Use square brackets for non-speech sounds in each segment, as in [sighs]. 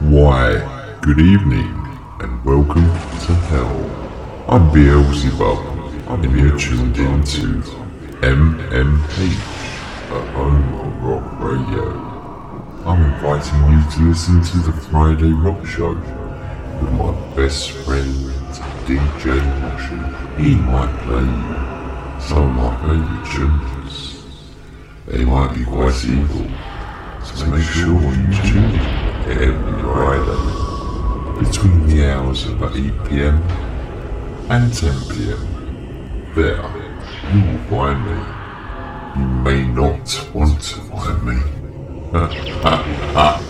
Why, good evening, and welcome to hell. I'm Beelzebub, and you're tuned into MMH a Home of Rock Radio. I'm inviting you to listen to the Friday Rock Show with my best friend DJ Moshy. He might play some of my favourite tunes. They might be quite evil, so make sure you tune in every rider between the hours of 8pm and 10pm. There, you will find me. You may not want to find me. [laughs] Ha ha ha.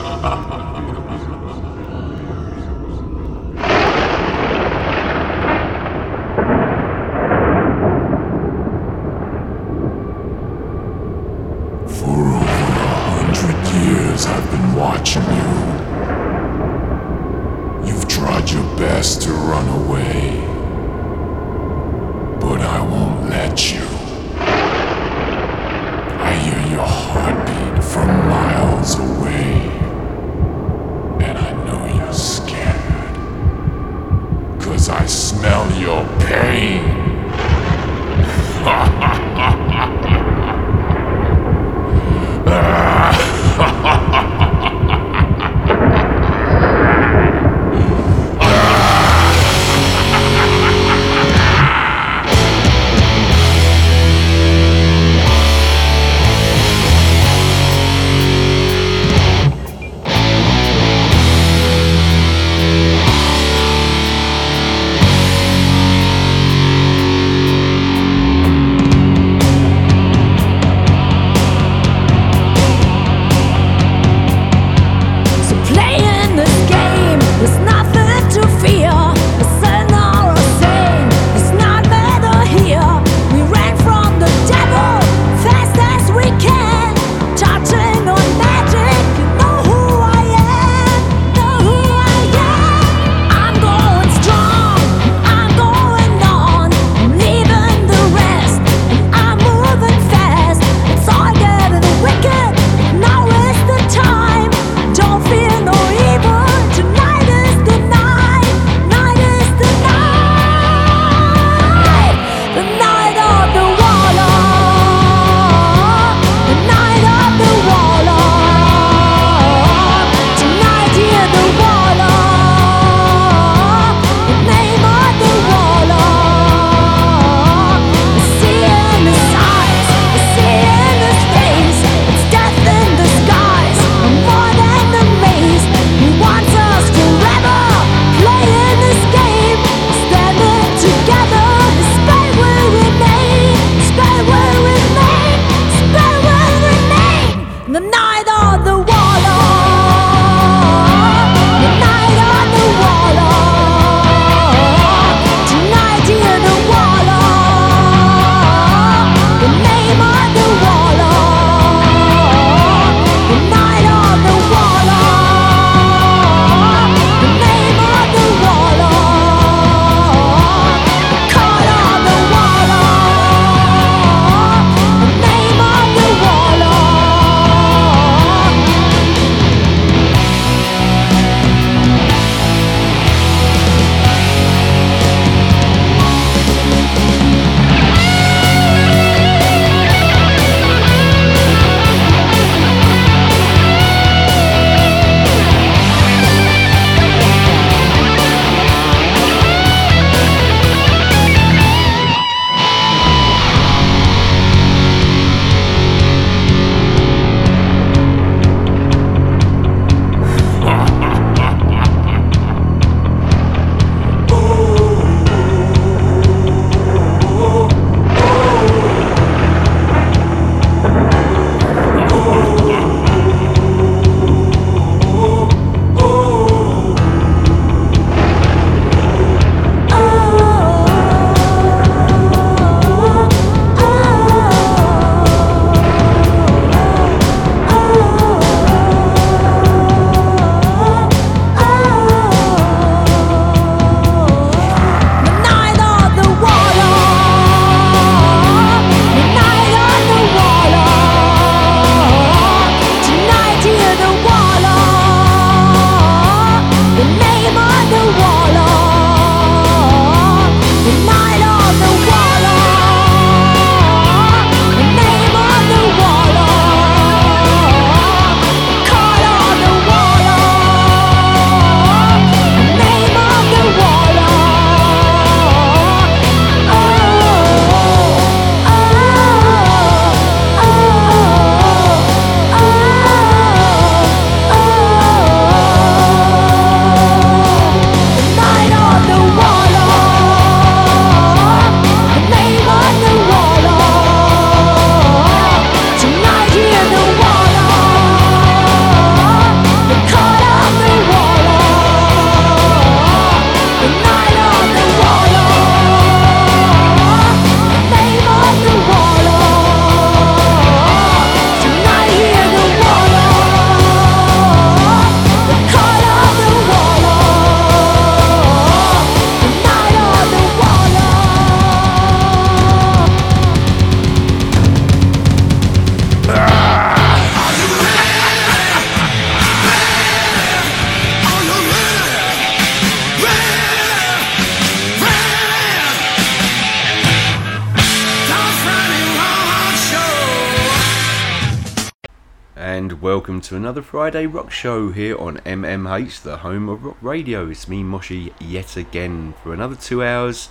To another Friday rock show here on MMH, the home of rock radio. It's me, Moshy, yet again for another two hours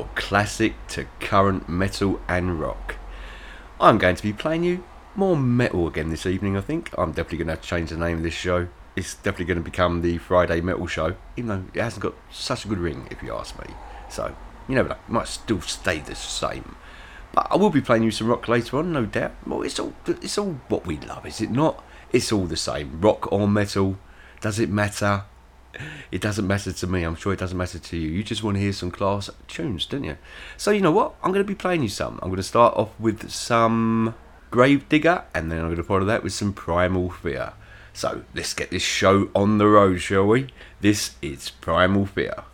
of classic to current metal and rock. I'm going to be playing you more metal again this evening, I think. I'm definitely going to to change the name of this show. It's definitely going to become the Friday Metal Show, even though it hasn't got such a good ring, if you ask me. So, you never know, it might still stay the same. But I will be playing you some rock later on, no doubt. Well, it's all it's all what we love, is it not? It's all the same, rock or metal. Does it matter? It doesn't matter to me. I'm sure it doesn't matter to you. You just want to hear some class tunes, don't you? So you know what? I'm going to be playing you some. I'm going to start off with some Grave Digger, and then I'm going to follow that with some Primal Fear. So let's get this show on the road, shall we? This is Primal Fear.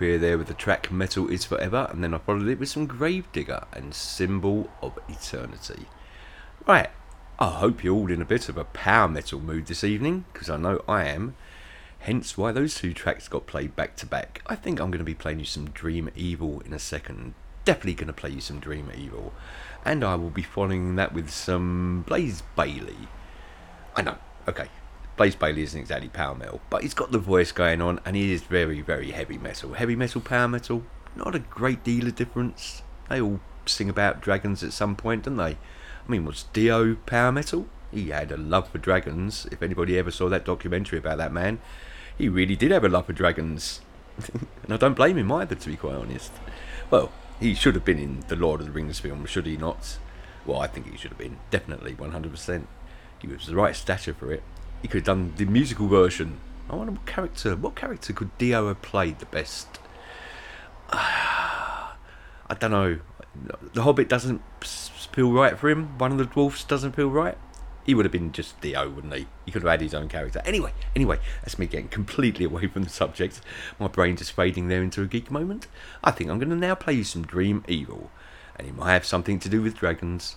career there with the track Metal Is Forever, and then I followed it with some Grave Digger and Symbol of Eternity. Right, I hope you're all in a bit of a power metal mood this evening, because I know I am. Hence why those two tracks got played back to back. I think I'm going to be playing you some Dream Evil in a second. Definitely going to play you some Dream Evil. And I will be following that with some Blaze Bayley. I know, okay, Blaze Bayley isn't exactly power metal, but he's got the voice going on, and he is very, very heavy metal. Heavy metal, power metal, not a great deal of difference. They all sing about dragons at some point, don't they? I mean, was Dio power metal? He had a love for dragons. If anybody ever saw that documentary about that man, he really did have a love for dragons. [laughs] and I don't blame him either, to be quite honest. Well, he should have been in the Lord of the Rings film, should he not? Well, I think he should have been, definitely, 100%. He was the right stature for it. He could have done the musical version. I wonder what character, what character could Dio have played the best? [sighs] I don't know. The Hobbit doesn't feel right for him. One of the dwarfs doesn't feel right. He would have been just Dio, wouldn't he? He could have had his own character. Anyway, anyway, that's me getting completely away from the subject. My brain just fading there into a geek moment. I think I'm going to now play you some Dream Evil, and it might have something to do with dragons.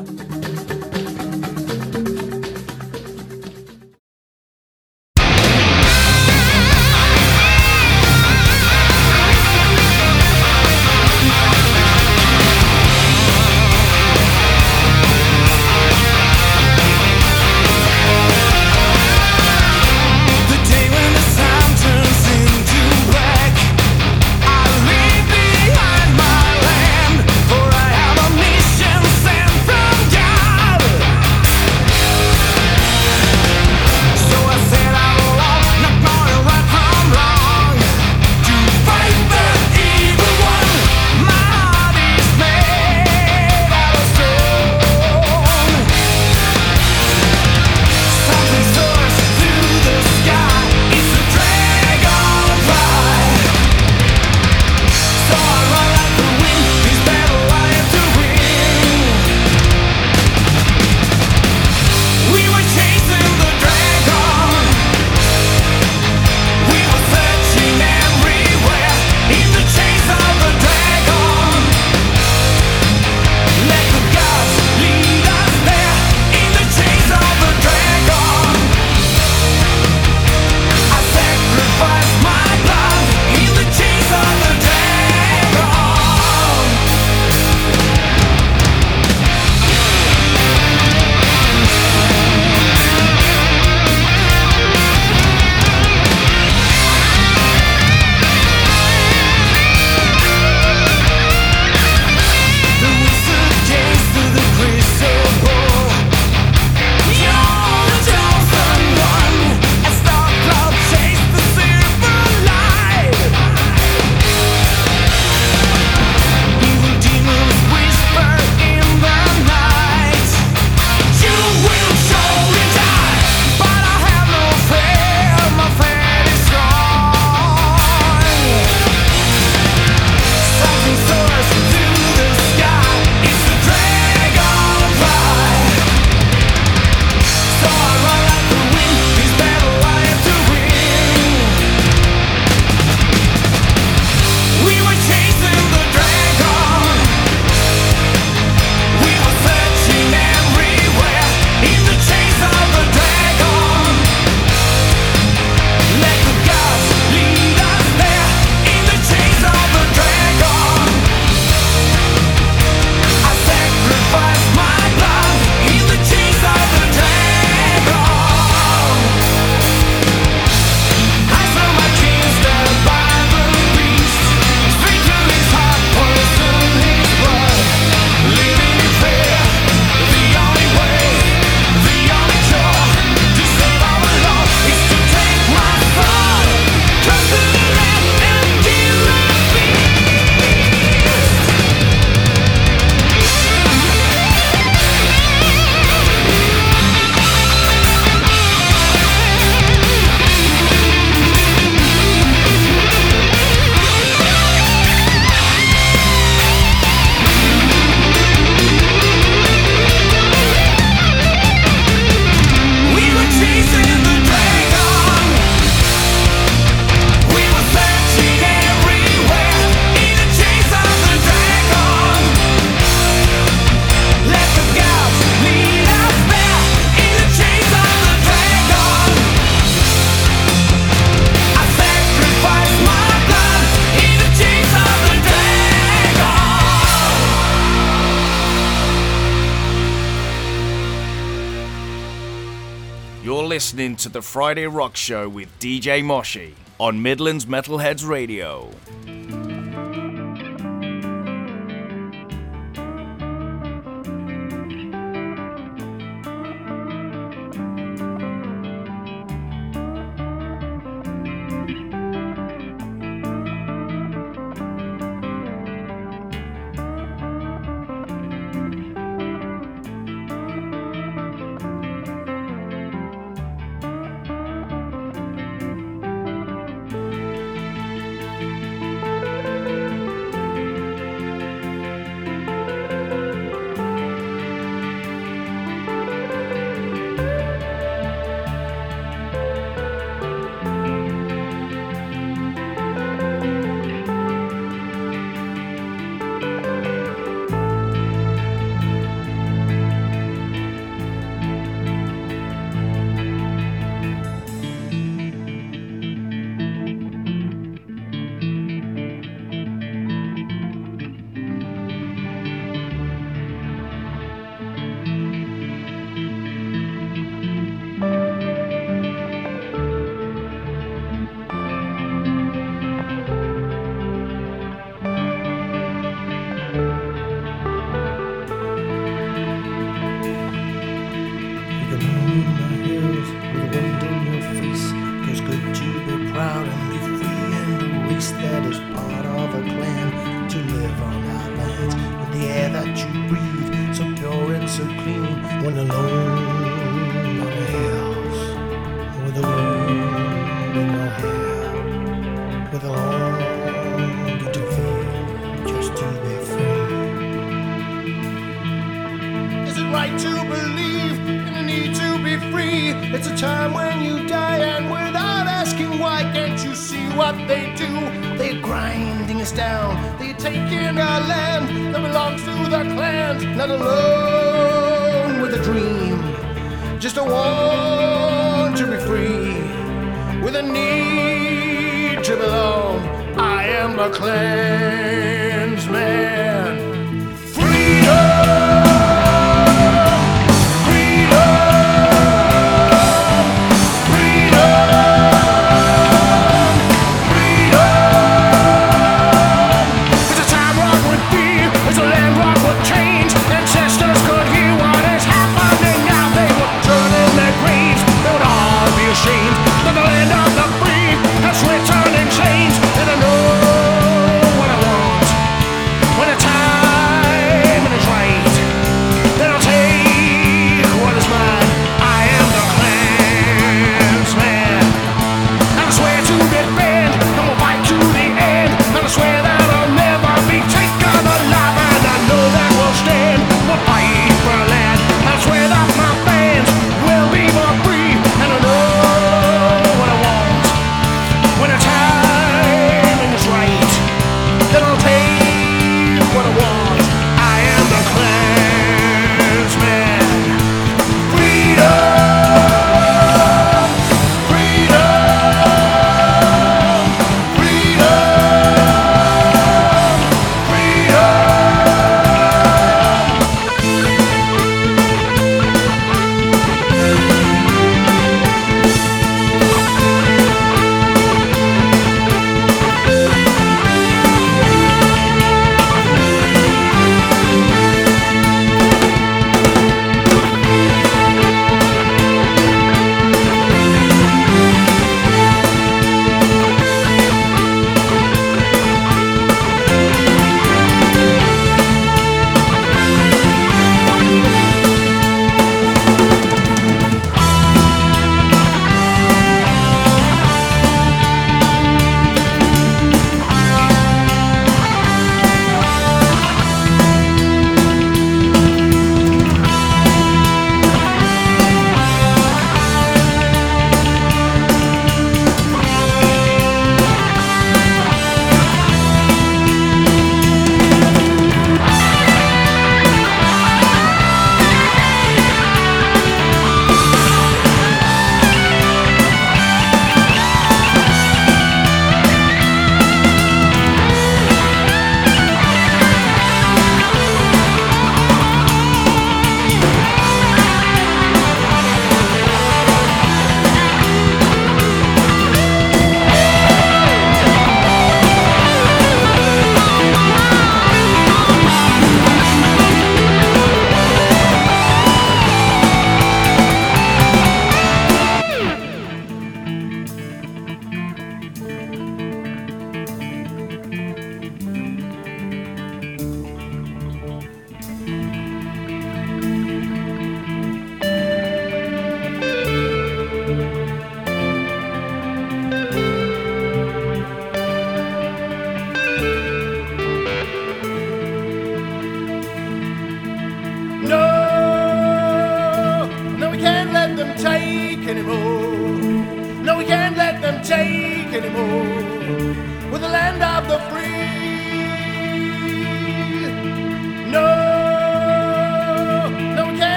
the Friday Rock Show with DJ Moshy on Midlands Metalheads Radio.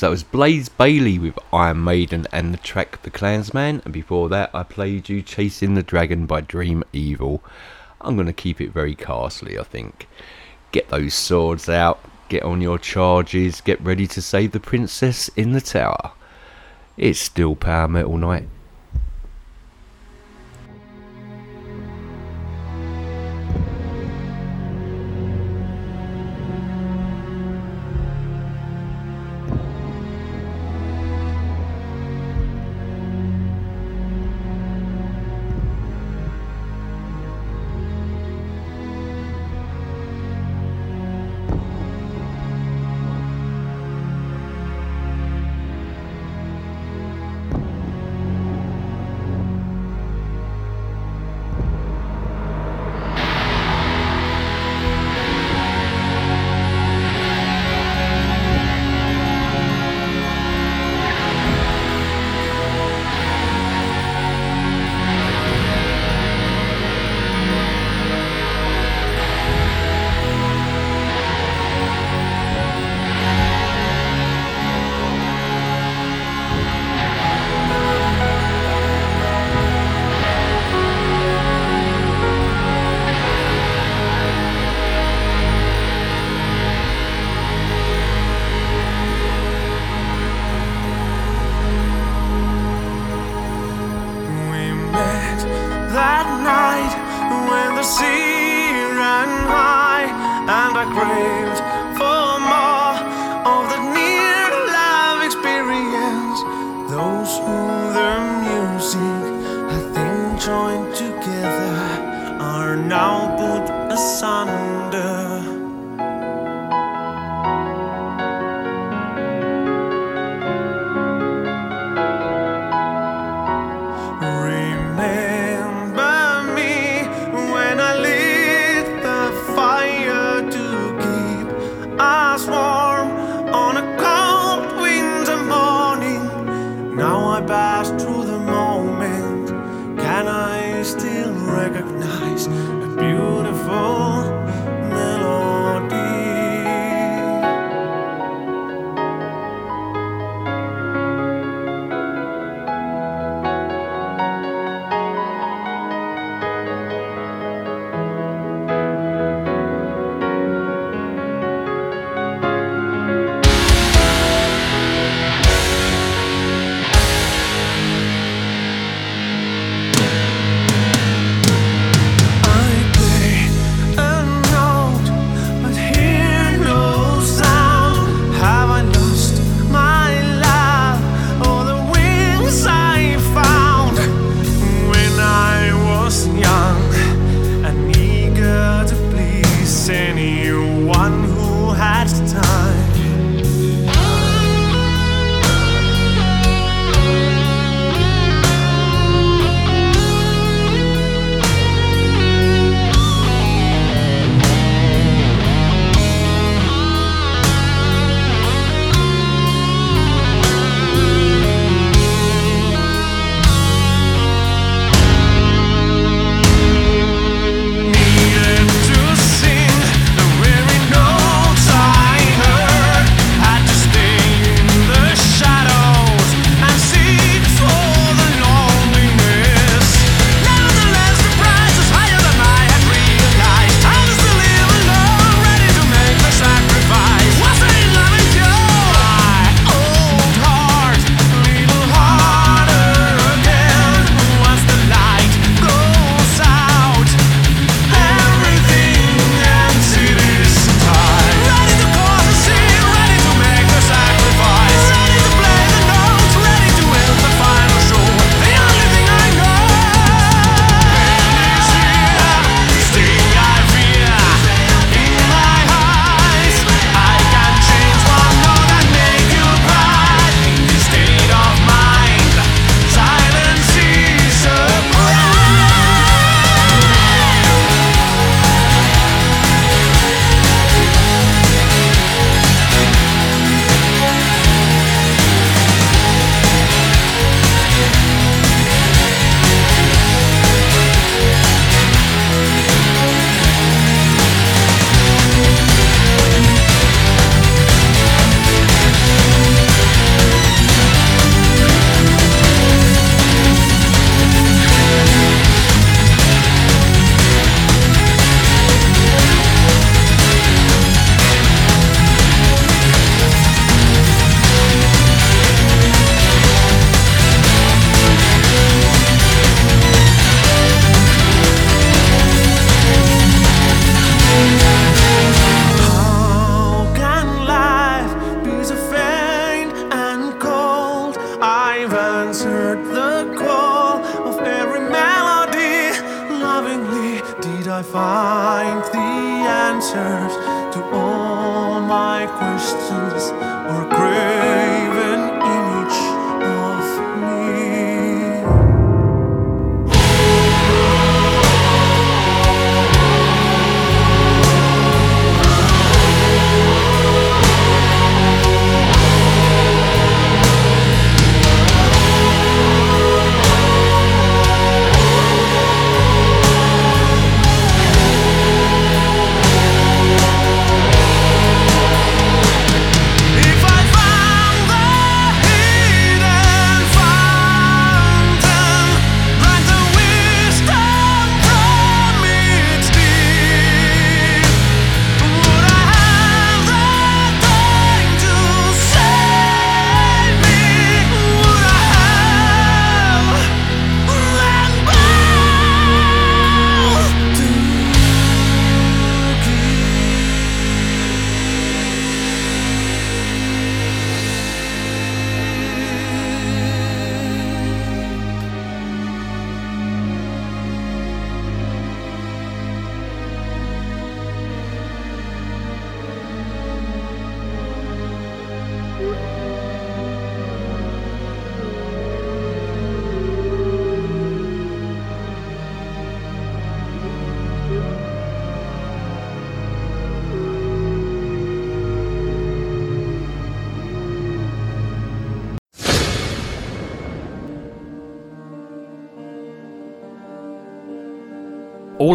that was Blaze Bayley with Iron Maiden and the track The Clansman. And before that, I played you Chasing the Dragon by Dream Evil. I'm going to keep it very castly, I think. Get those swords out, get on your charges, get ready to save the princess in the tower. It's still Power Metal Night.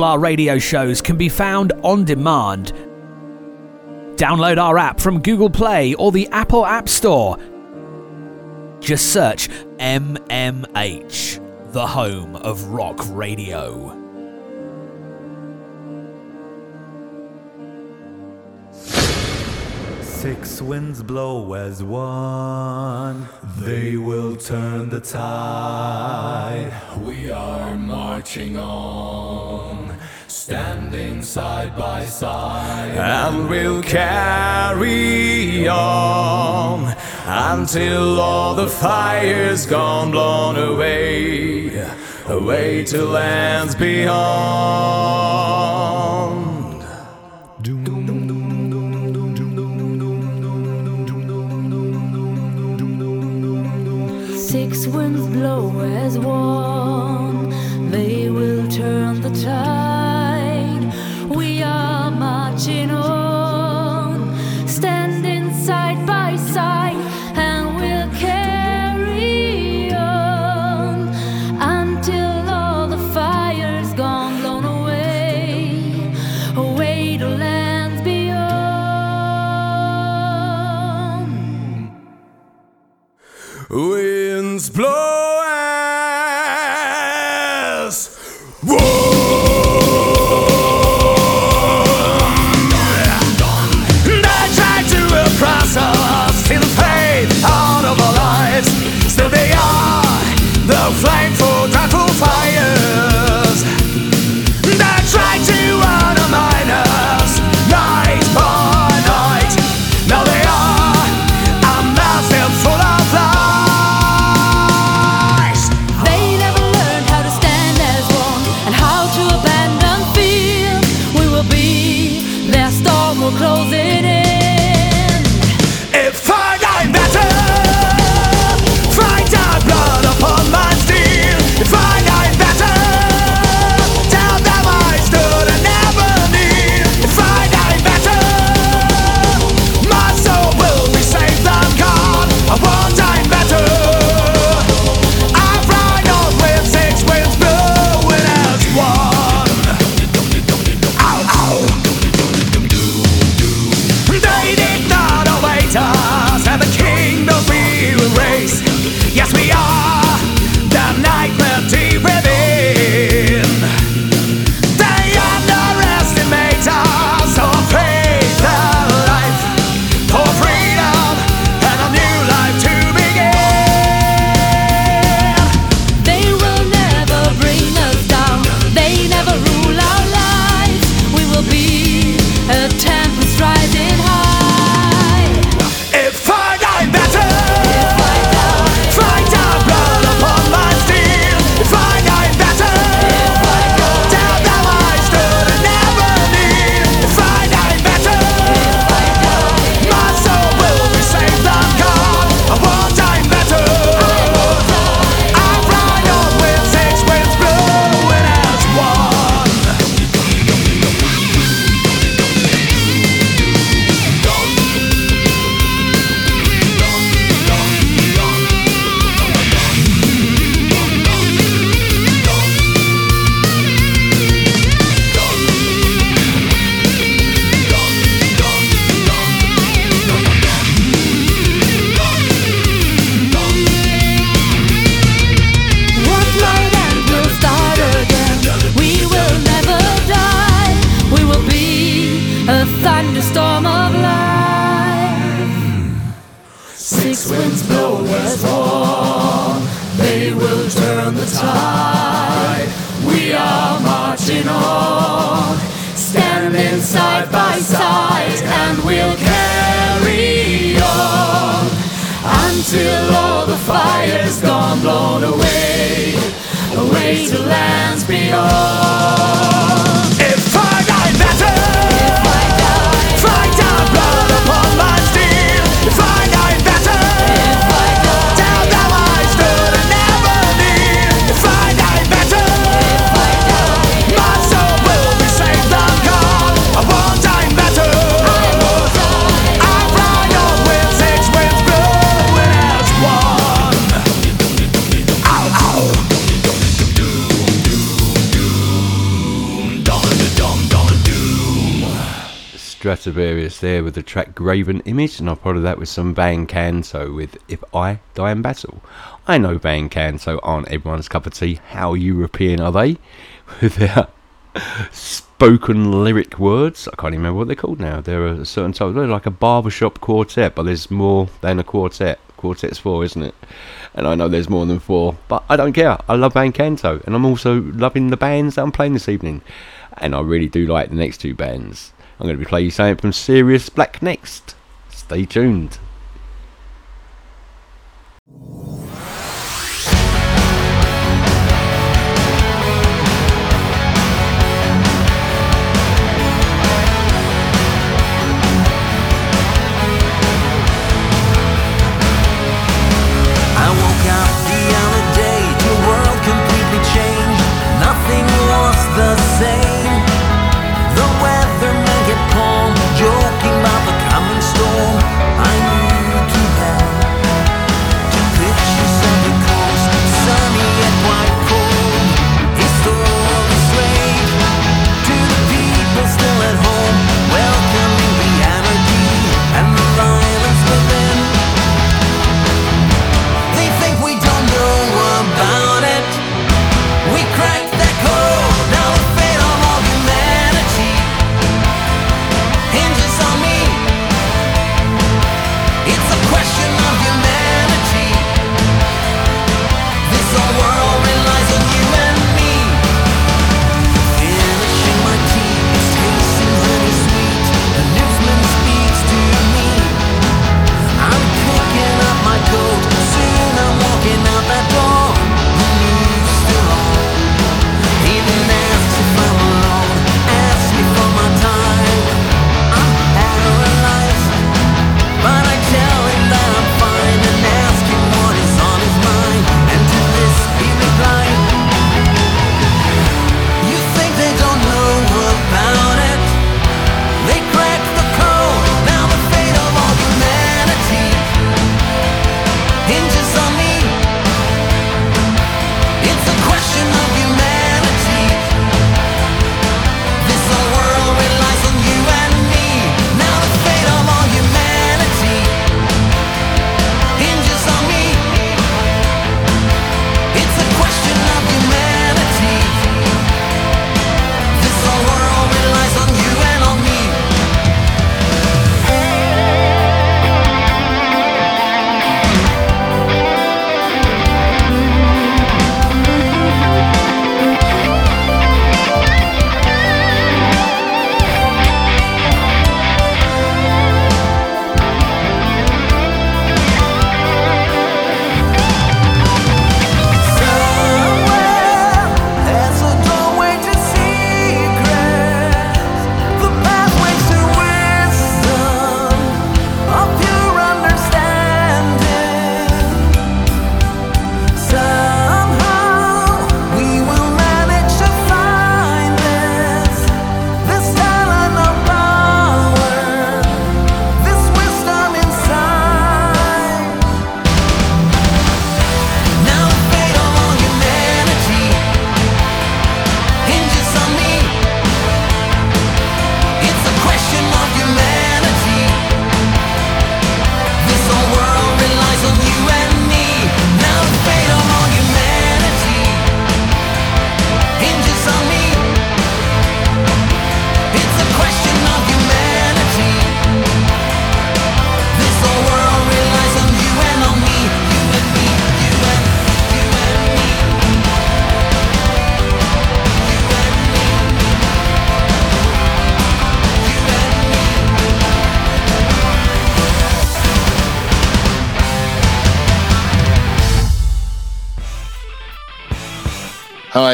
our radio shows can be found on demand. Download our app from Google Play or the Apple App Store. Just search MMH, the home of rock radio. Six winds blow as one, they will turn the tide. We are marching on standing side by side, and we'll carry on until all the fire's gone blown away, away to lands beyond. Six winds blow as one, they will turn the tide marching on. Stratovarius there with the track Graven Image, and I followed that with some Van Canto with If I Die in Battle. I know Van Canto aren't everyone's cup of tea. How European are they? [laughs] With their spoken lyric words. I can't even remember what they're called now. They're a certain type. They're like a barbershop quartet, but there's more than a quartet. Quartet's four, isn't it? And I know there's more than four, but I don't care. I love Van Canto, and I'm also loving the bands that I'm playing this evening. And I really do like the next two bands. I'm going to be playing something from Serious Black next. Stay tuned.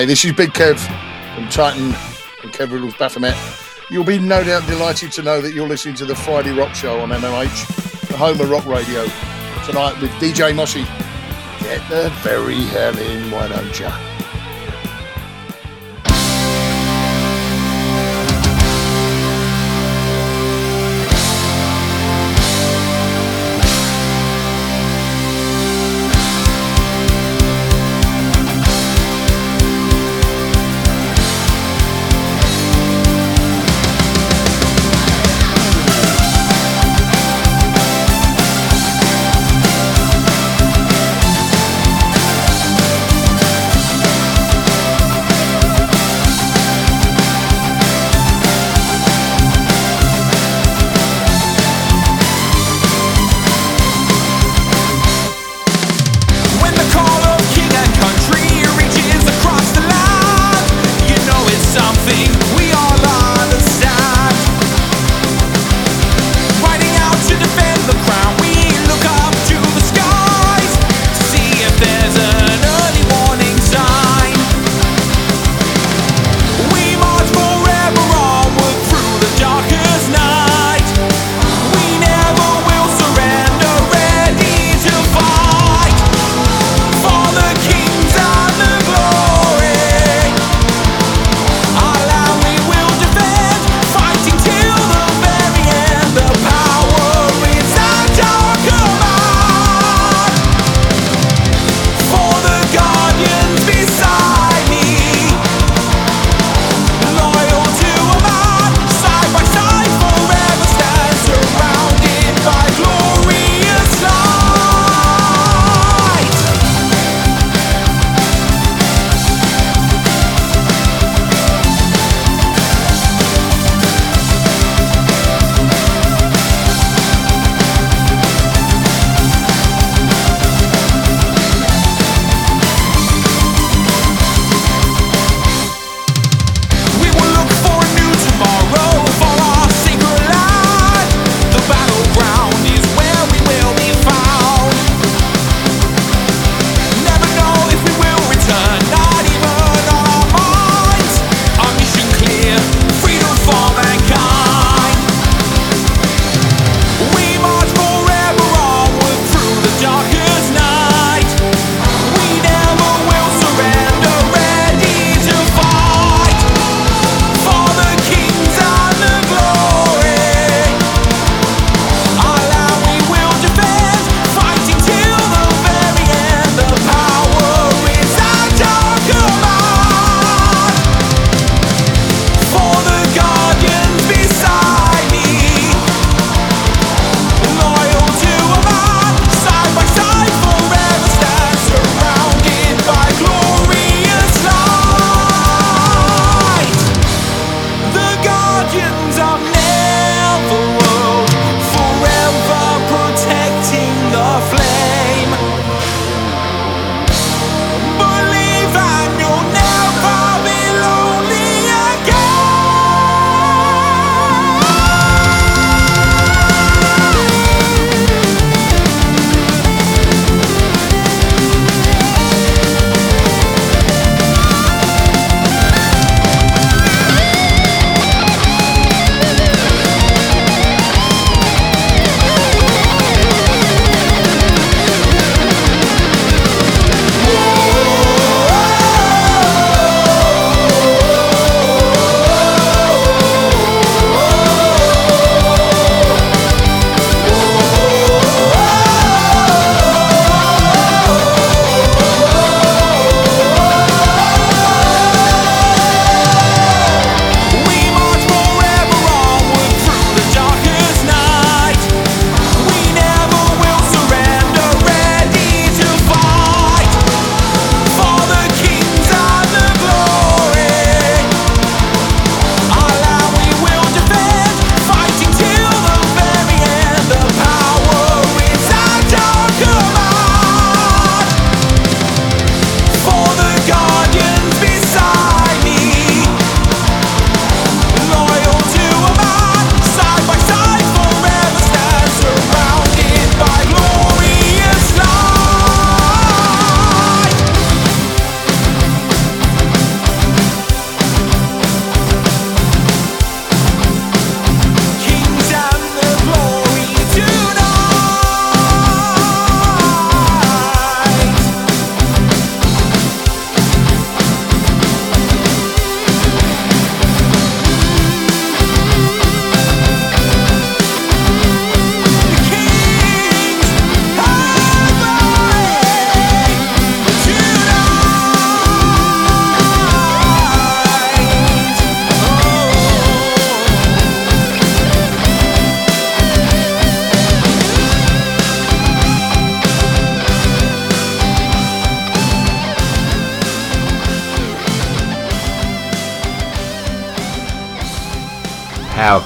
Hi, this is Big Kev from Tytan and Kev Riddles Baphomet. You'll be no doubt delighted to know that you're listening to the Friday Rock Show on MMH, the home of rock radio, tonight with DJ Moshy. Get the very hell in, why don't ya?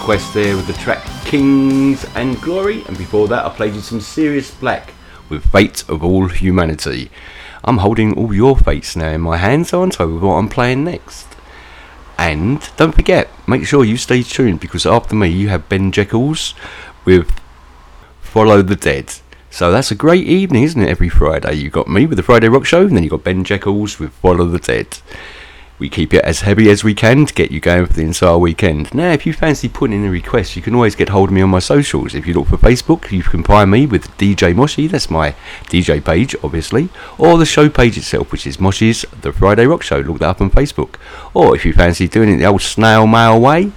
Quest there with the track Kings and Glory, and before that I played you some Serious Black with Fate of All Humanity. I'm holding all your fates now in my hands, aren't I, with what I'm playing next? And don't forget, make sure you stay tuned because after me you have Ben Jekyll's with Follow the Dead. So that's a great evening, isn't it? Every Friday you got me with the Friday Rock Show, and then you got Ben Jekyll's with Follow the Dead. We keep it as heavy as we can to get you going for the entire weekend. Now, if you fancy putting in a request, you can always get hold of me on my socials. If you look for Facebook, you can find me with DJ Moshy, that's my DJ page, obviously, or the show page itself, which is Moshy's The Friday Rock Show. Look that up on Facebook. Or if you fancy doing it the old snail mail way,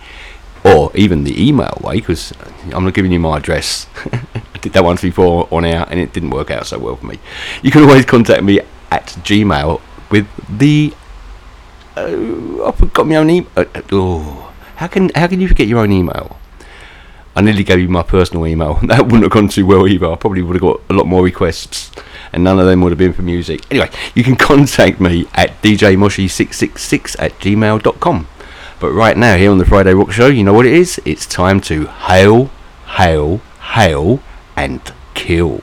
or even the email way, because uh, I'm not giving you my address. [laughs] I did that once before on air and it didn't work out so well for me. You can always contact me at Gmail with the uh, I forgot my own email. Uh, uh, oh, how can how can you forget your own email? I nearly gave you my personal email. [laughs] That wouldn't have gone too well either. I probably would have got a lot more requests, and none of them would have been for music. Anyway, you can contact me at djmoshy666 at gmail.com. But right now, here on the Friday Rock Show, you know what it is? It's time to hail, hail, hail, and kill.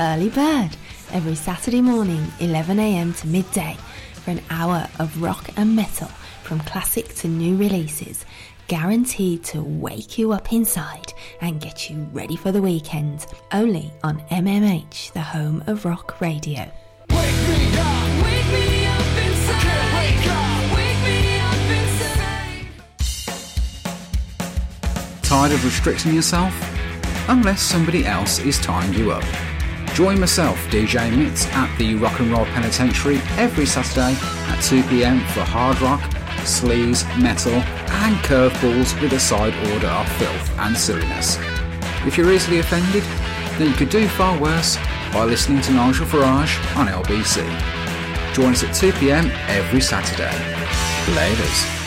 Early bird, every Saturday morning, 11am to midday, for an hour of rock and metal from classic to new releases, guaranteed to wake you up inside and get you ready for the weekend. Only on MMH, the home of rock radio. Tired of restricting yourself? Unless somebody else is tying you up. Join myself, DJ Mitz, at the Rock and Roll Penitentiary every Saturday at 2pm for hard rock, sleaze, metal, and curveballs with a side order of filth and silliness. If you're easily offended, then you could do far worse by listening to Nigel Farage on LBC. Join us at 2pm every Saturday. Laters.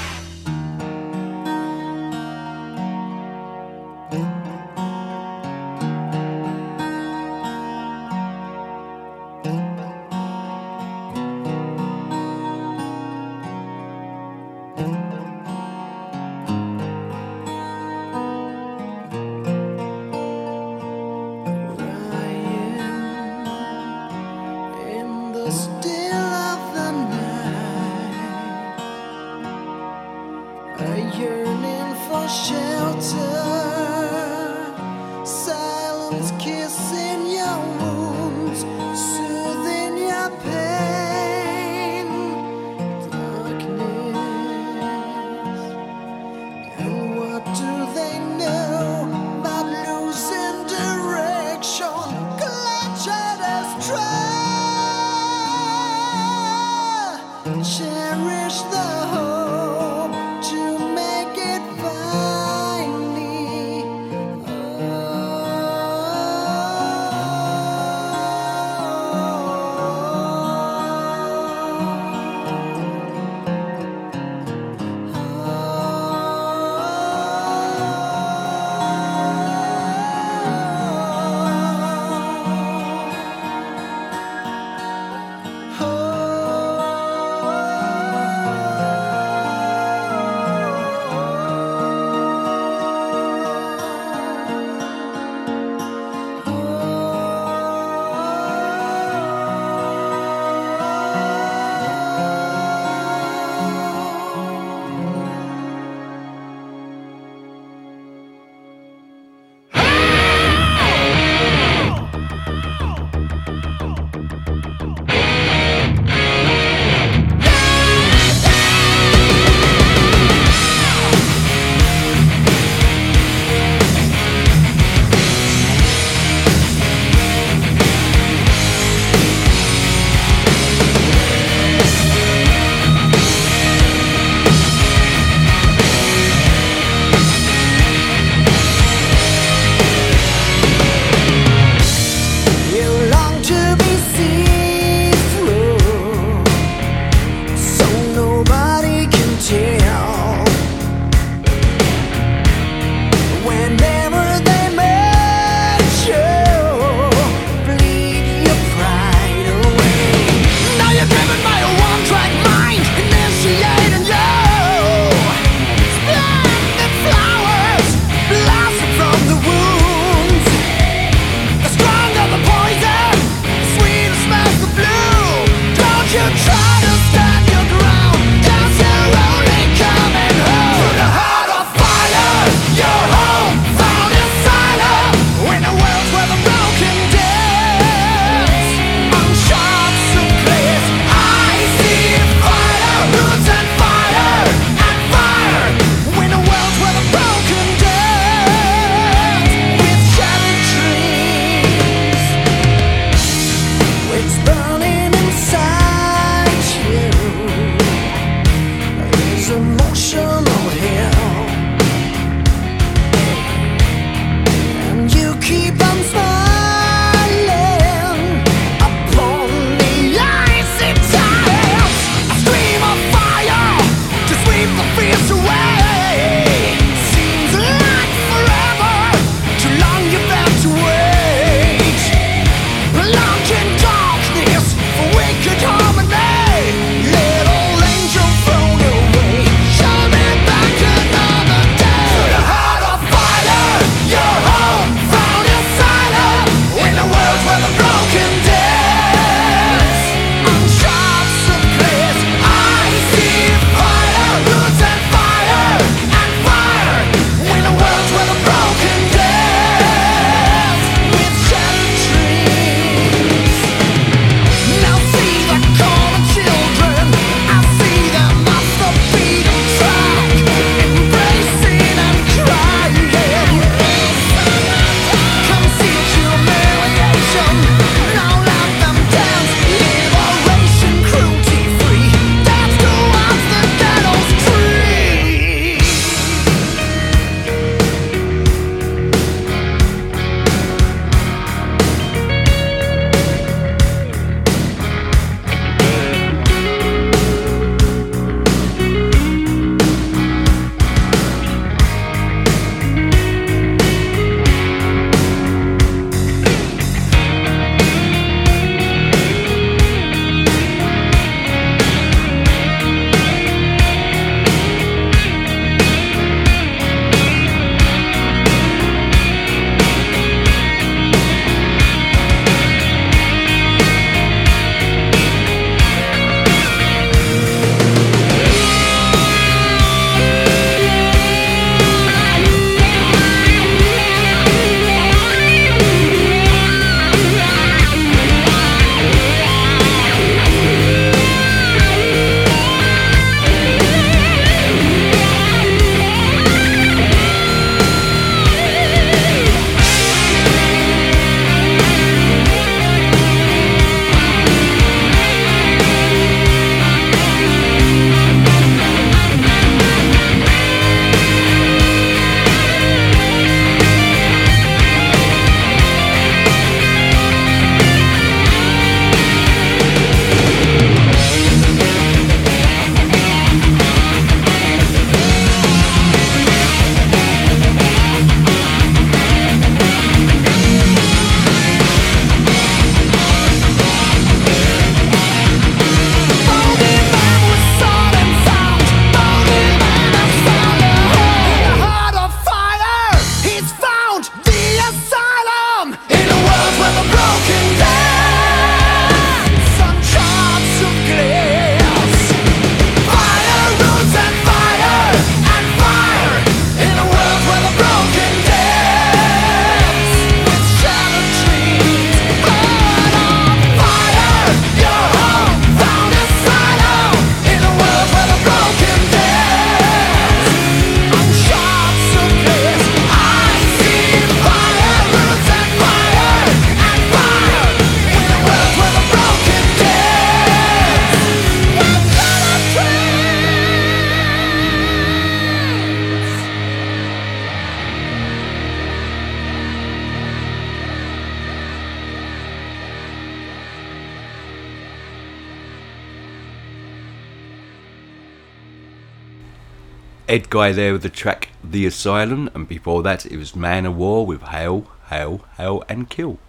Edguy there with the track The Asylum, and before that it was Manowar with Hail, Hail, Hail and Kill.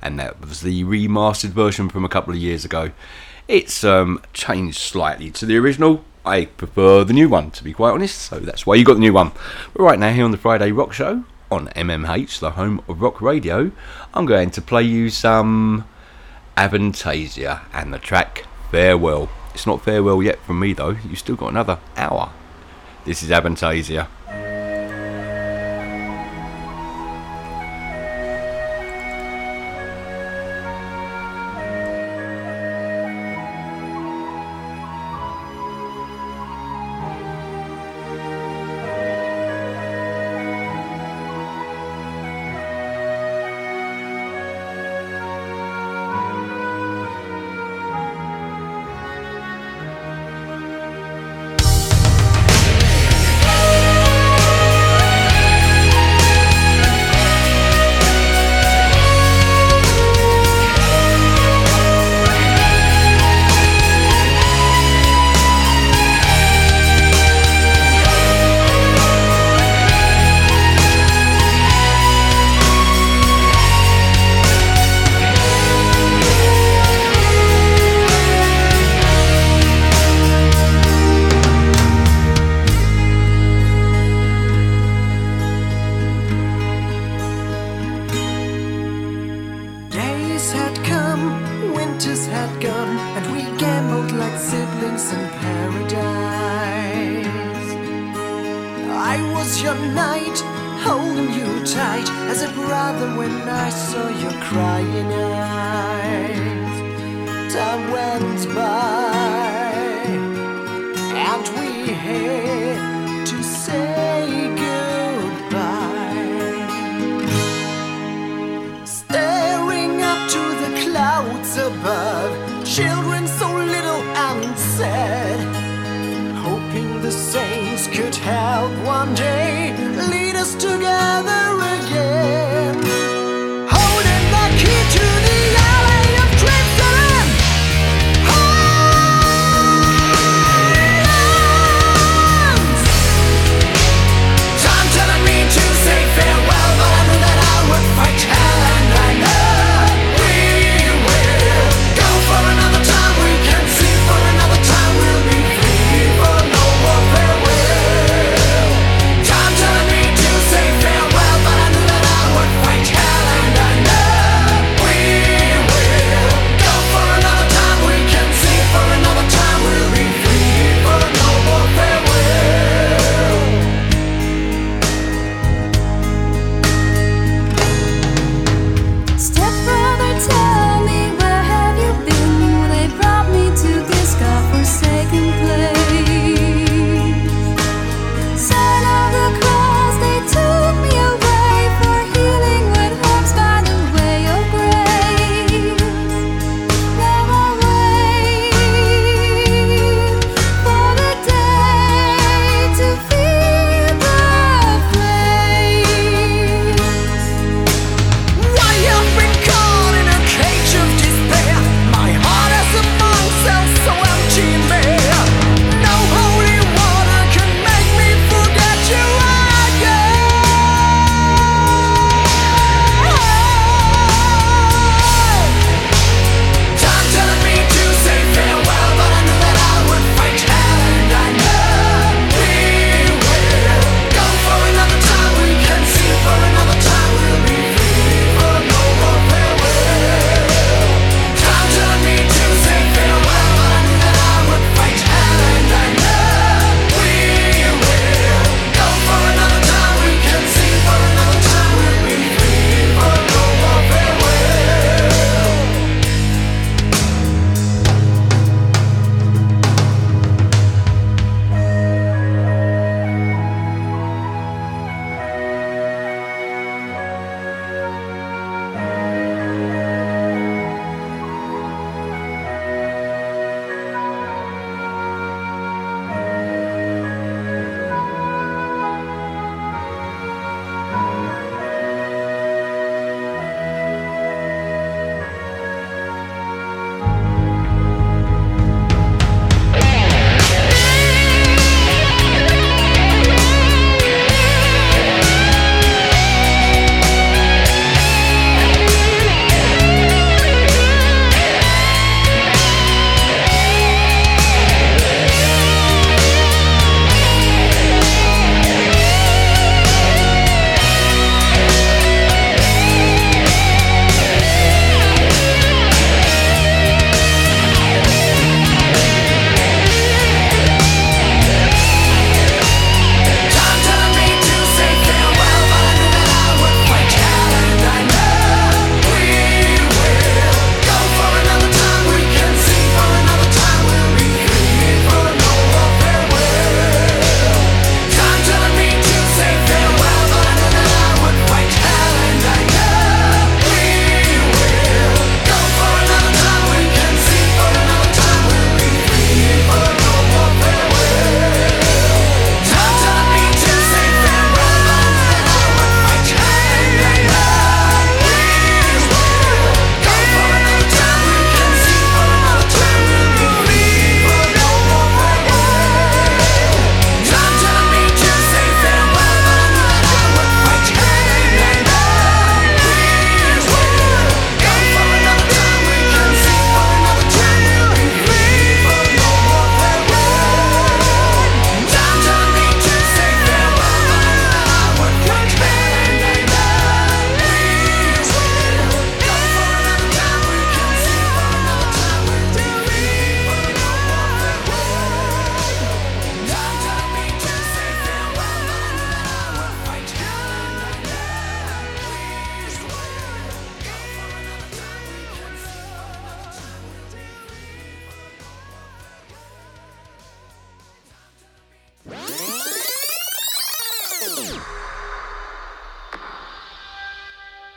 And that was the remastered version from a couple of years ago. It's um, changed slightly to the original. I prefer the new one, to be quite honest, so that's why you got the new one. But right now, here on the Friday Rock Show on MMH, the home of rock radio, I'm going to play you some Avantasia and the track Farewell. It's not farewell yet from me though, you've still got another hour. This is Avantasia.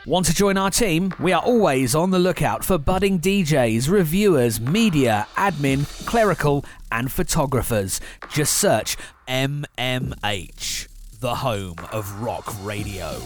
Want to join our team? We are always on the lookout for budding DJs, reviewers, media, admin, clerical, and photographers. Just search MMH, the home of rock radio.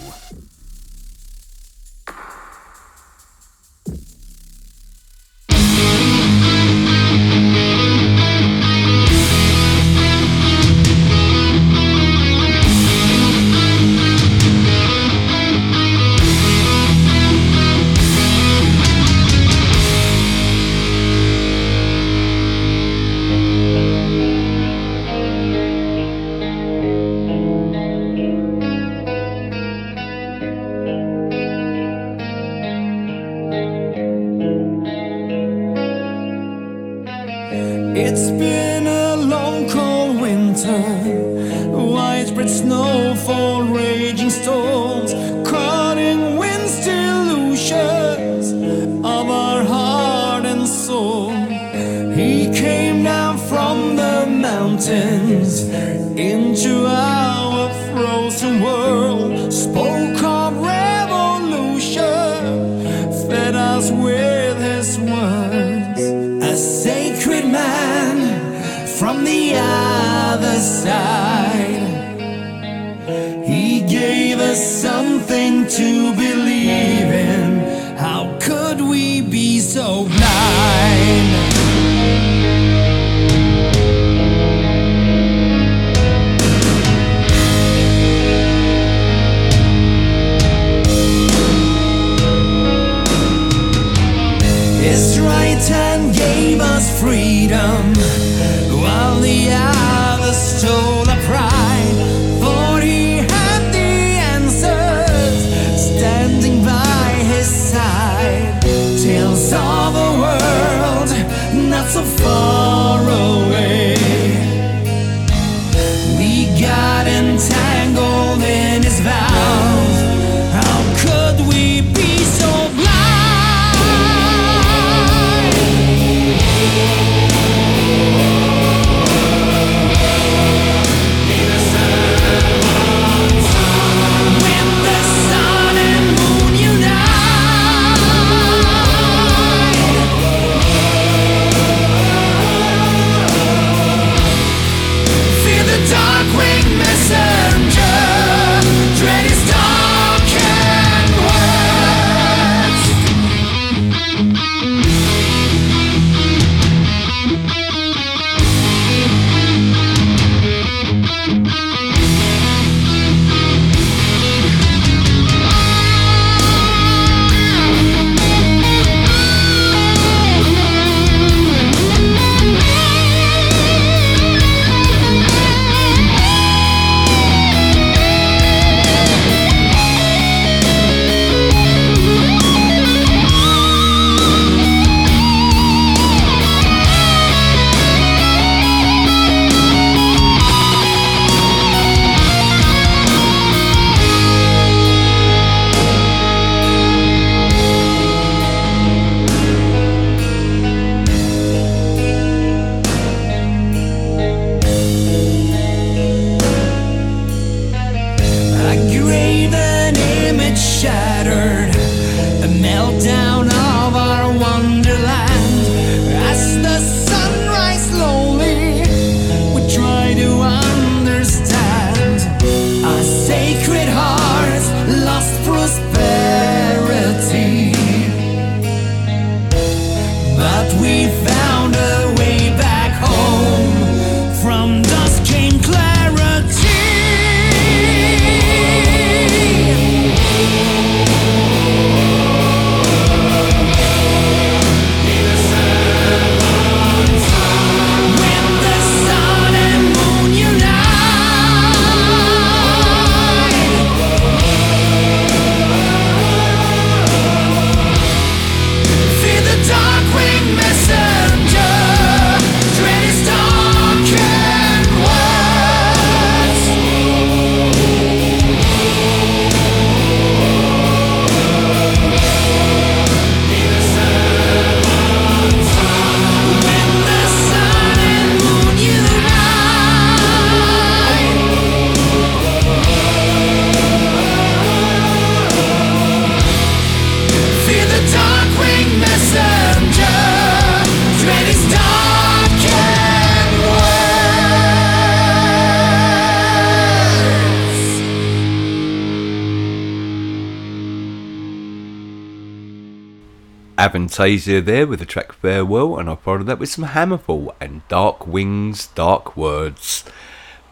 Avantasia there with the track Farewell, and I followed that with some Hammerfall and Dark Wings, Dark Words.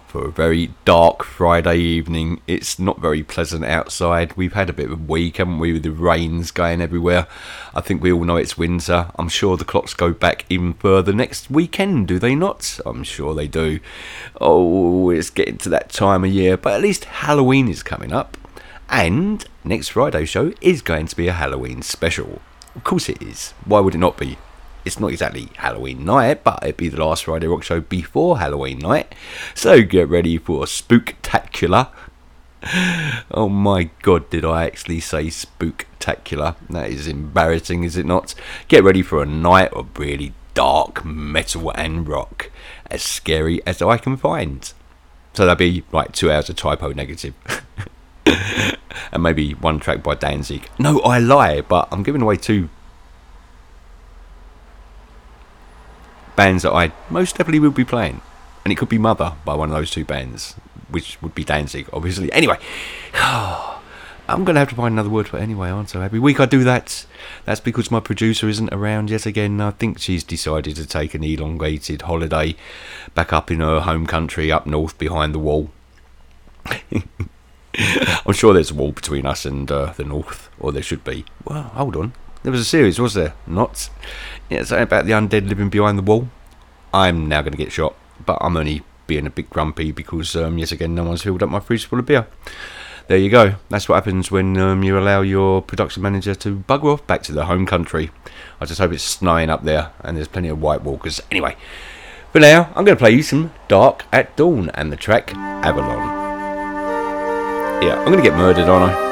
For a very dark Friday evening, it's not very pleasant outside. We've had a bit of a week, haven't we, with the rains going everywhere. I think we all know it's winter. I'm sure the clocks go back even further next weekend, do they not? I'm sure they do. Oh, it's getting to that time of year, but at least Halloween is coming up. And next Friday's show is going to be a Halloween special. Of course it is. Why would it not be? It's not exactly Halloween night, but it'd be the last Friday Rock show before Halloween night. So get ready for spooktacular. [laughs] Oh my god, did I actually say spooktacular? That is embarrassing, is it not? Get ready for a night of really dark metal and rock, as scary as I can find. So that'd be like two hours of Type O Negative. [laughs] [laughs] and maybe one track by Danzig. No, I lie, but I'm giving away two bands that I most definitely will be playing. And it could be Mother by one of those two bands, which would be Danzig, obviously. Anyway, [sighs] I'm going to have to find another word for it anyway, aren't I? Every week I do that. That's because my producer isn't around yet again. I think she's decided to take an elongated holiday back up in her home country up north behind the wall. [laughs] [laughs] I'm sure there's a wall between us and uh, the north, or there should be. Well, hold on. There was a series, was there? Not. Yeah, something about the undead living behind the wall. I'm now going to get shot, but I'm only being a bit grumpy because, um, yes, again, no one's filled up my fridge full of beer. There you go. That's what happens when um, you allow your production manager to bugger off back to their home country. I just hope it's snowing up there and there's plenty of White Walkers. Anyway, for now, I'm going to play you some Dark at Dawn and the track Avalon. Yeah, I'm to get murdered, aren't I?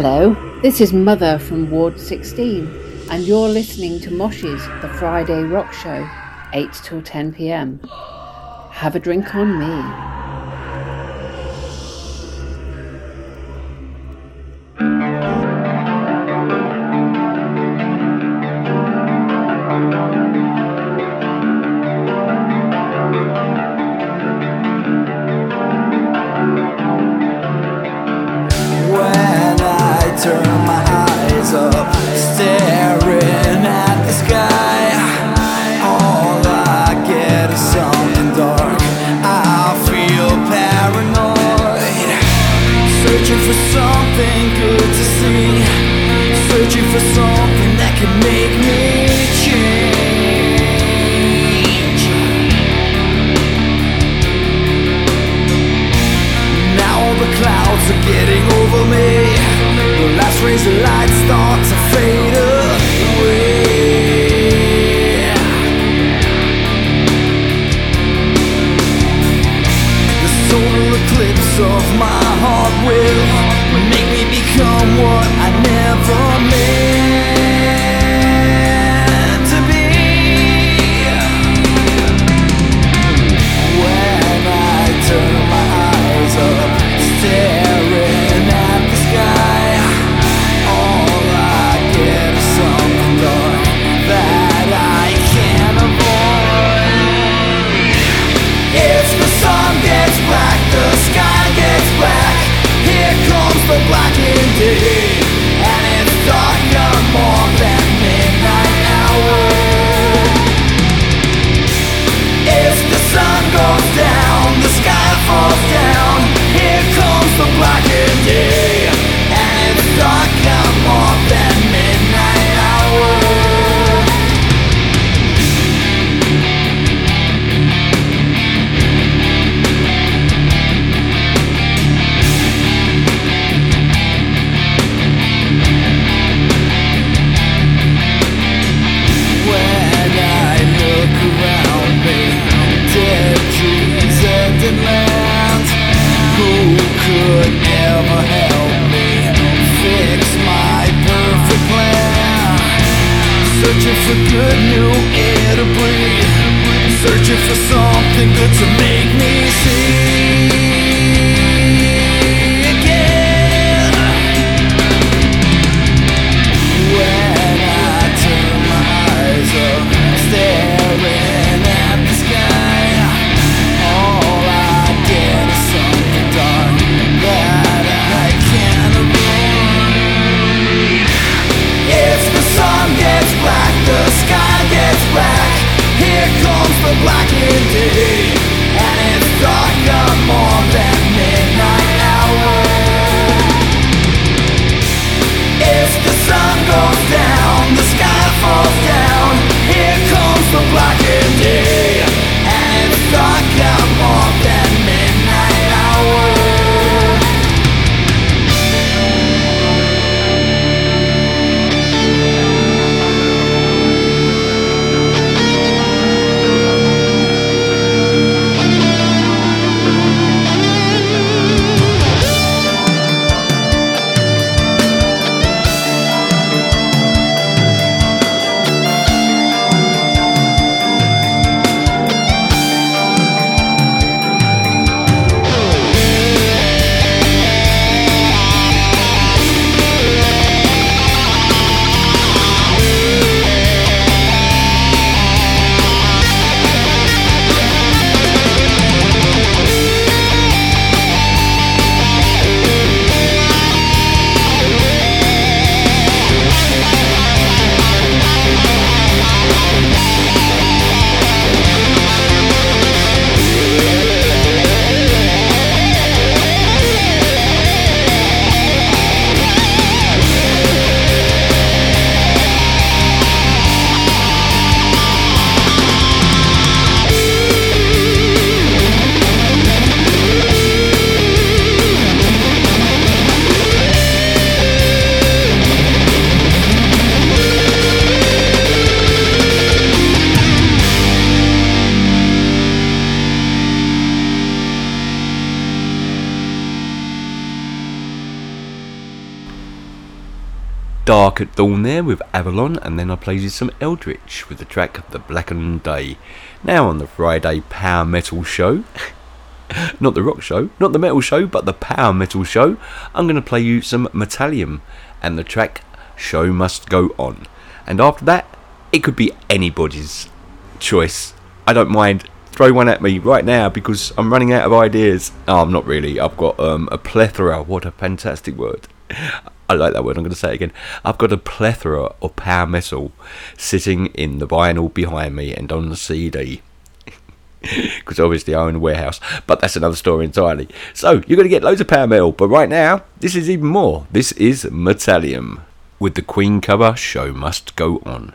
Hello, this is Mother from Ward 16, and you're listening to Moshy's The Friday Rock Show, 8 till 10 pm. Have a drink on me. for something that can make me change. Now all the clouds are getting over me. The last rays of light start day could help me fix my perfect plan. Searching for good new air to breathe, searching for something good to make. the blackened day Dark at Dawn there with Avalon, and then I played you some Eldritch with the track The Blackened Day. Now on the Friday Power Metal Show, [laughs] not the rock show, not the metal show, but the power metal show, I'm going to play you some Metalium and the track Show Must Go On. And after that, it could be anybody's choice. I don't mind. Throw one at me right now because I'm running out of ideas. Oh, I'm not really. I've got um, a plethora. What a fantastic word. I like that word. I'm going to say it again. I've got a plethora of power metal sitting in the vinyl behind me and on the CD. Because [laughs] obviously I own a warehouse, but that's another story entirely. So you're going to get loads of power metal, but right now this is even more. This is Metalium with the Queen cover. Show must go on.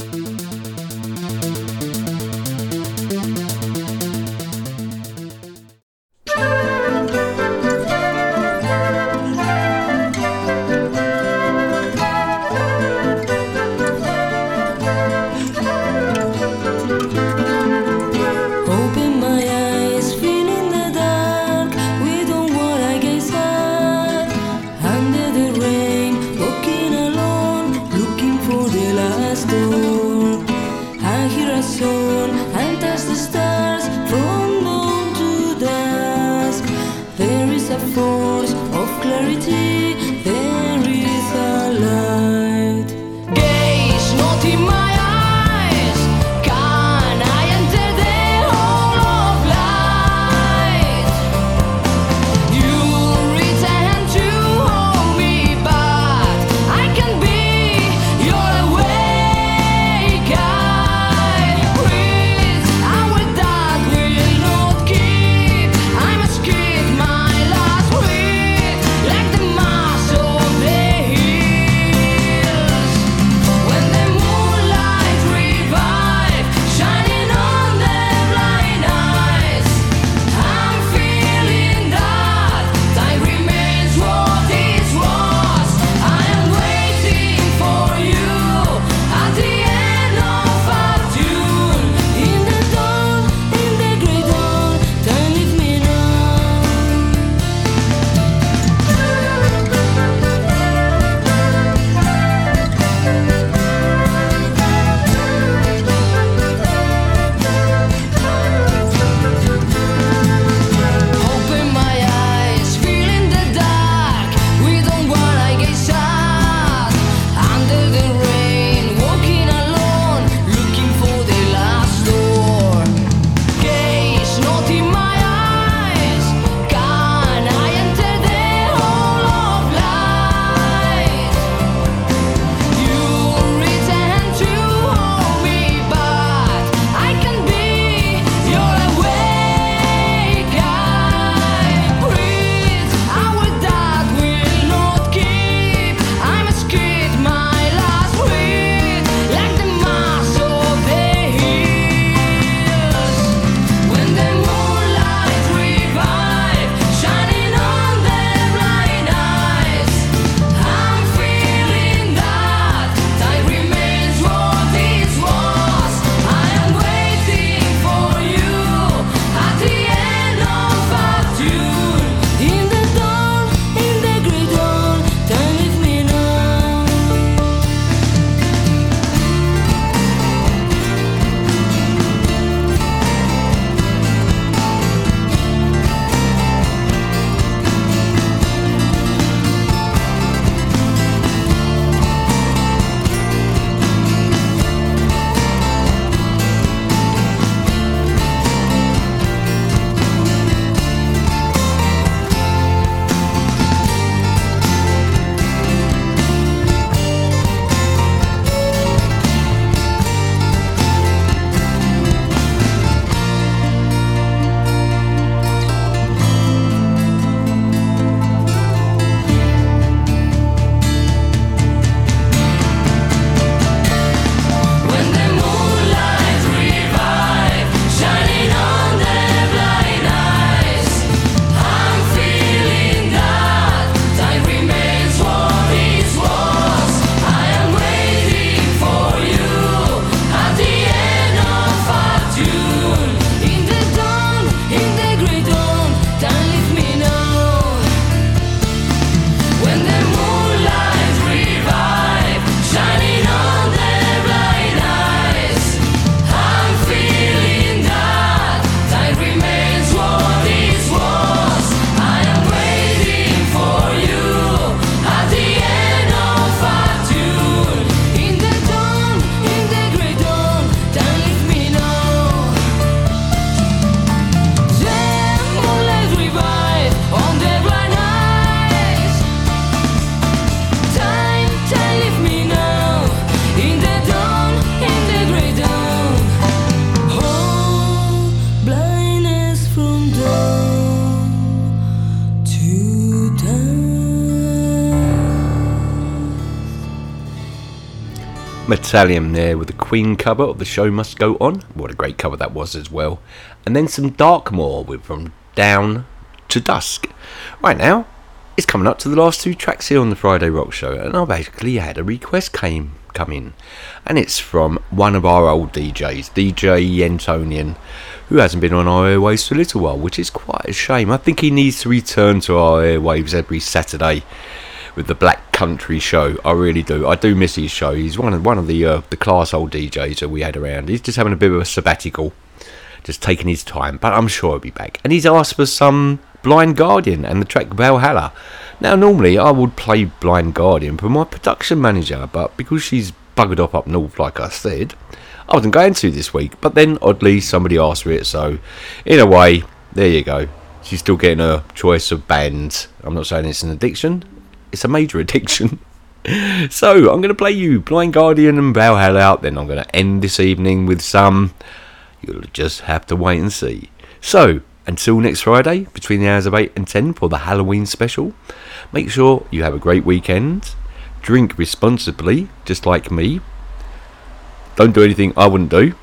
Metalium there with the Queen cover of The Show Must Go On. What a great cover that was as well. And then some Dark Moor with From Down to Dusk. Right now, it's coming up to the last two tracks here on the Friday Rock Show, and I basically had a request came come in, and it's from one of our old DJs, DJ Yentonian, who hasn't been on our airwaves for a little while, which is quite a shame. I think he needs to return to our airwaves every Saturday with the Black Country show. I really do. I do miss his show. He's one of one of the uh, the class old DJs that we had around. He's just having a bit of a sabbatical, just taking his time. But I'm sure he'll be back. And he's asked for some Blind Guardian and the track Valhalla. Now, normally I would play Blind Guardian for my production manager, but because she's buggered off up north, like I said, I wasn't going to this week. But then, oddly, somebody asked for it, so in a way, there you go. She's still getting her choice of bands. I'm not saying it's an addiction, it's a major addiction. [laughs] so, I'm going to play you Blind Guardian and Valhalla out, then I'm going to end this evening with some. You'll just have to wait and see. So, until next Friday, between the hours of 8 and 10 for the Halloween special, make sure you have a great weekend. Drink responsibly, just like me. Don't do anything I wouldn't do.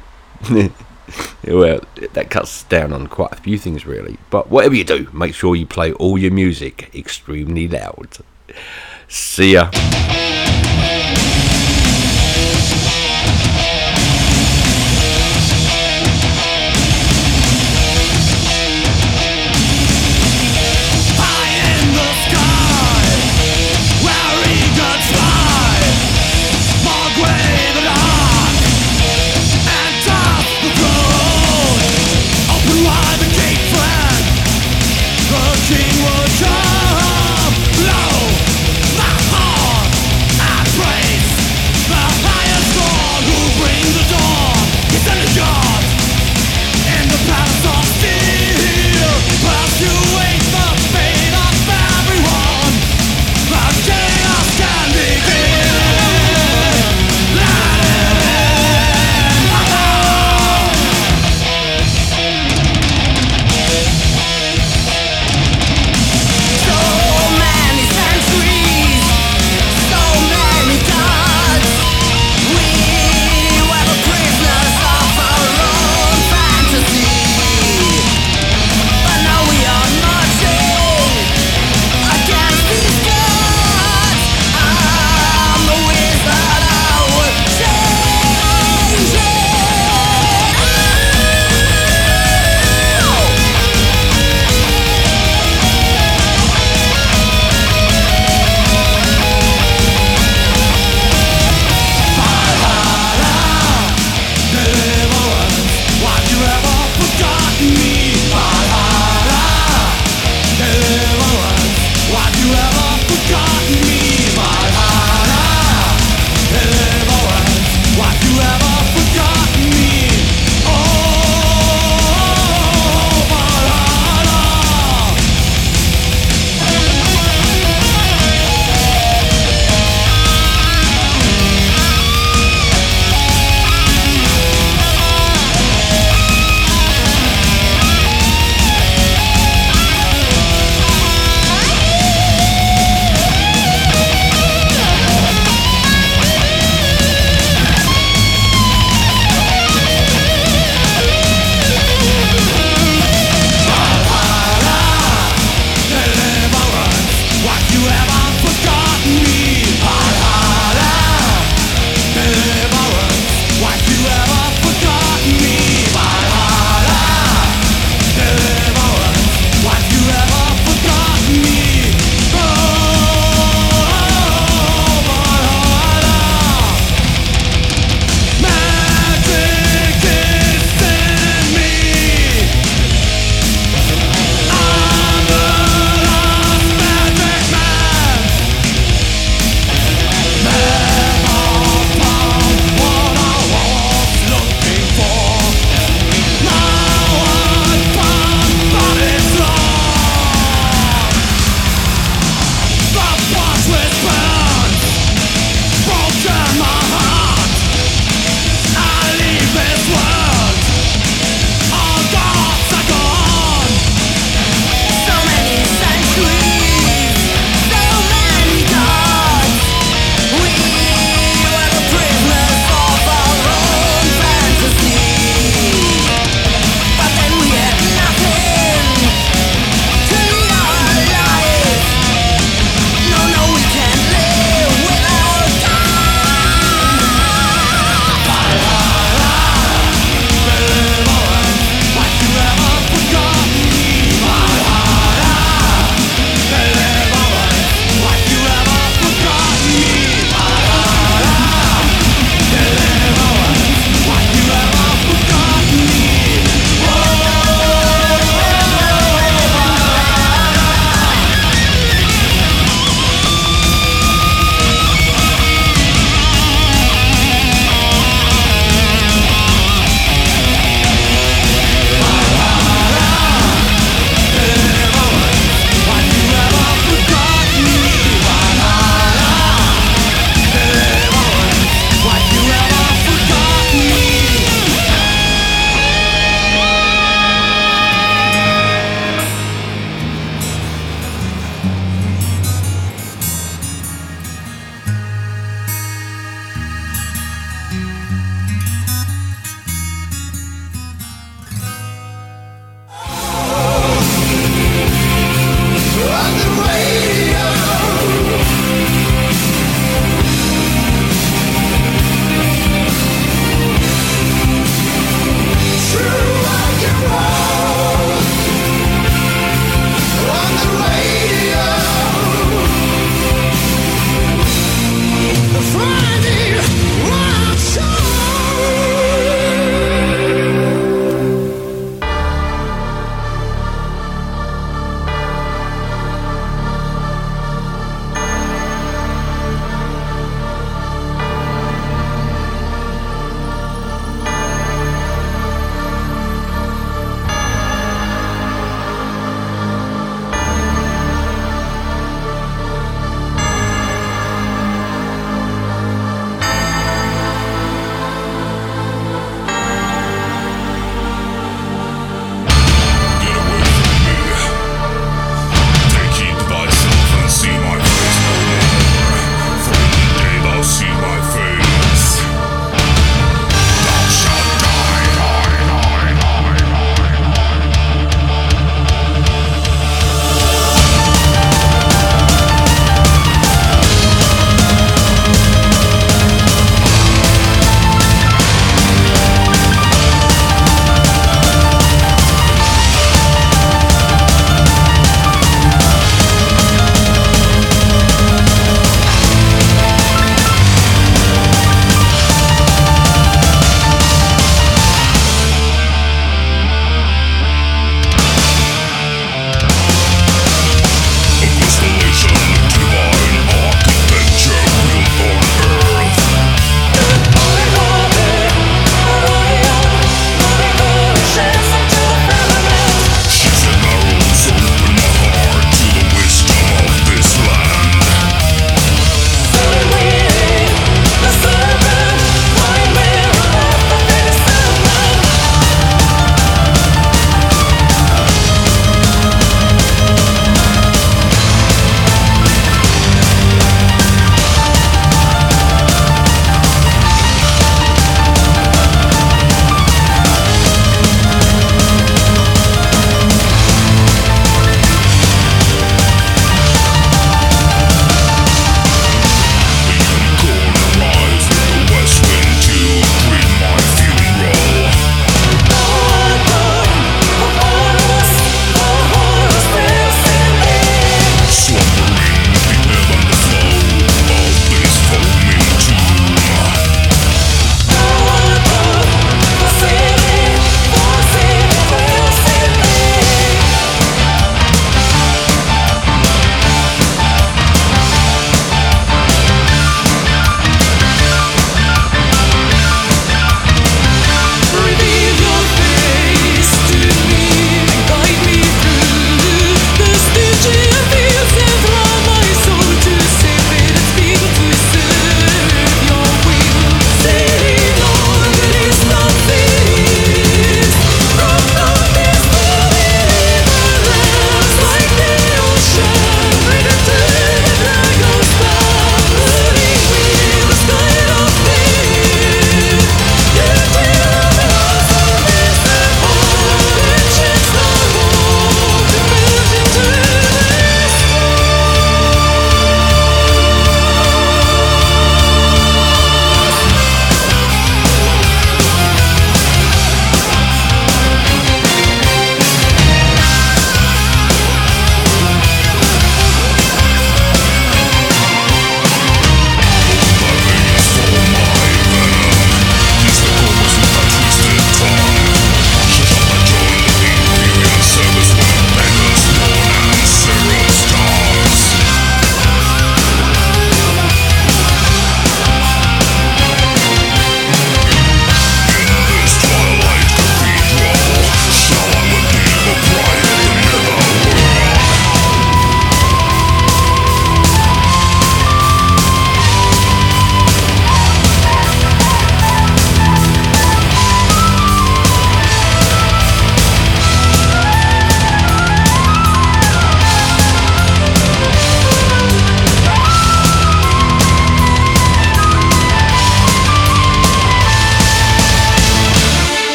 [laughs] well, that cuts down on quite a few things, really. But whatever you do, make sure you play all your music extremely loud. See ya.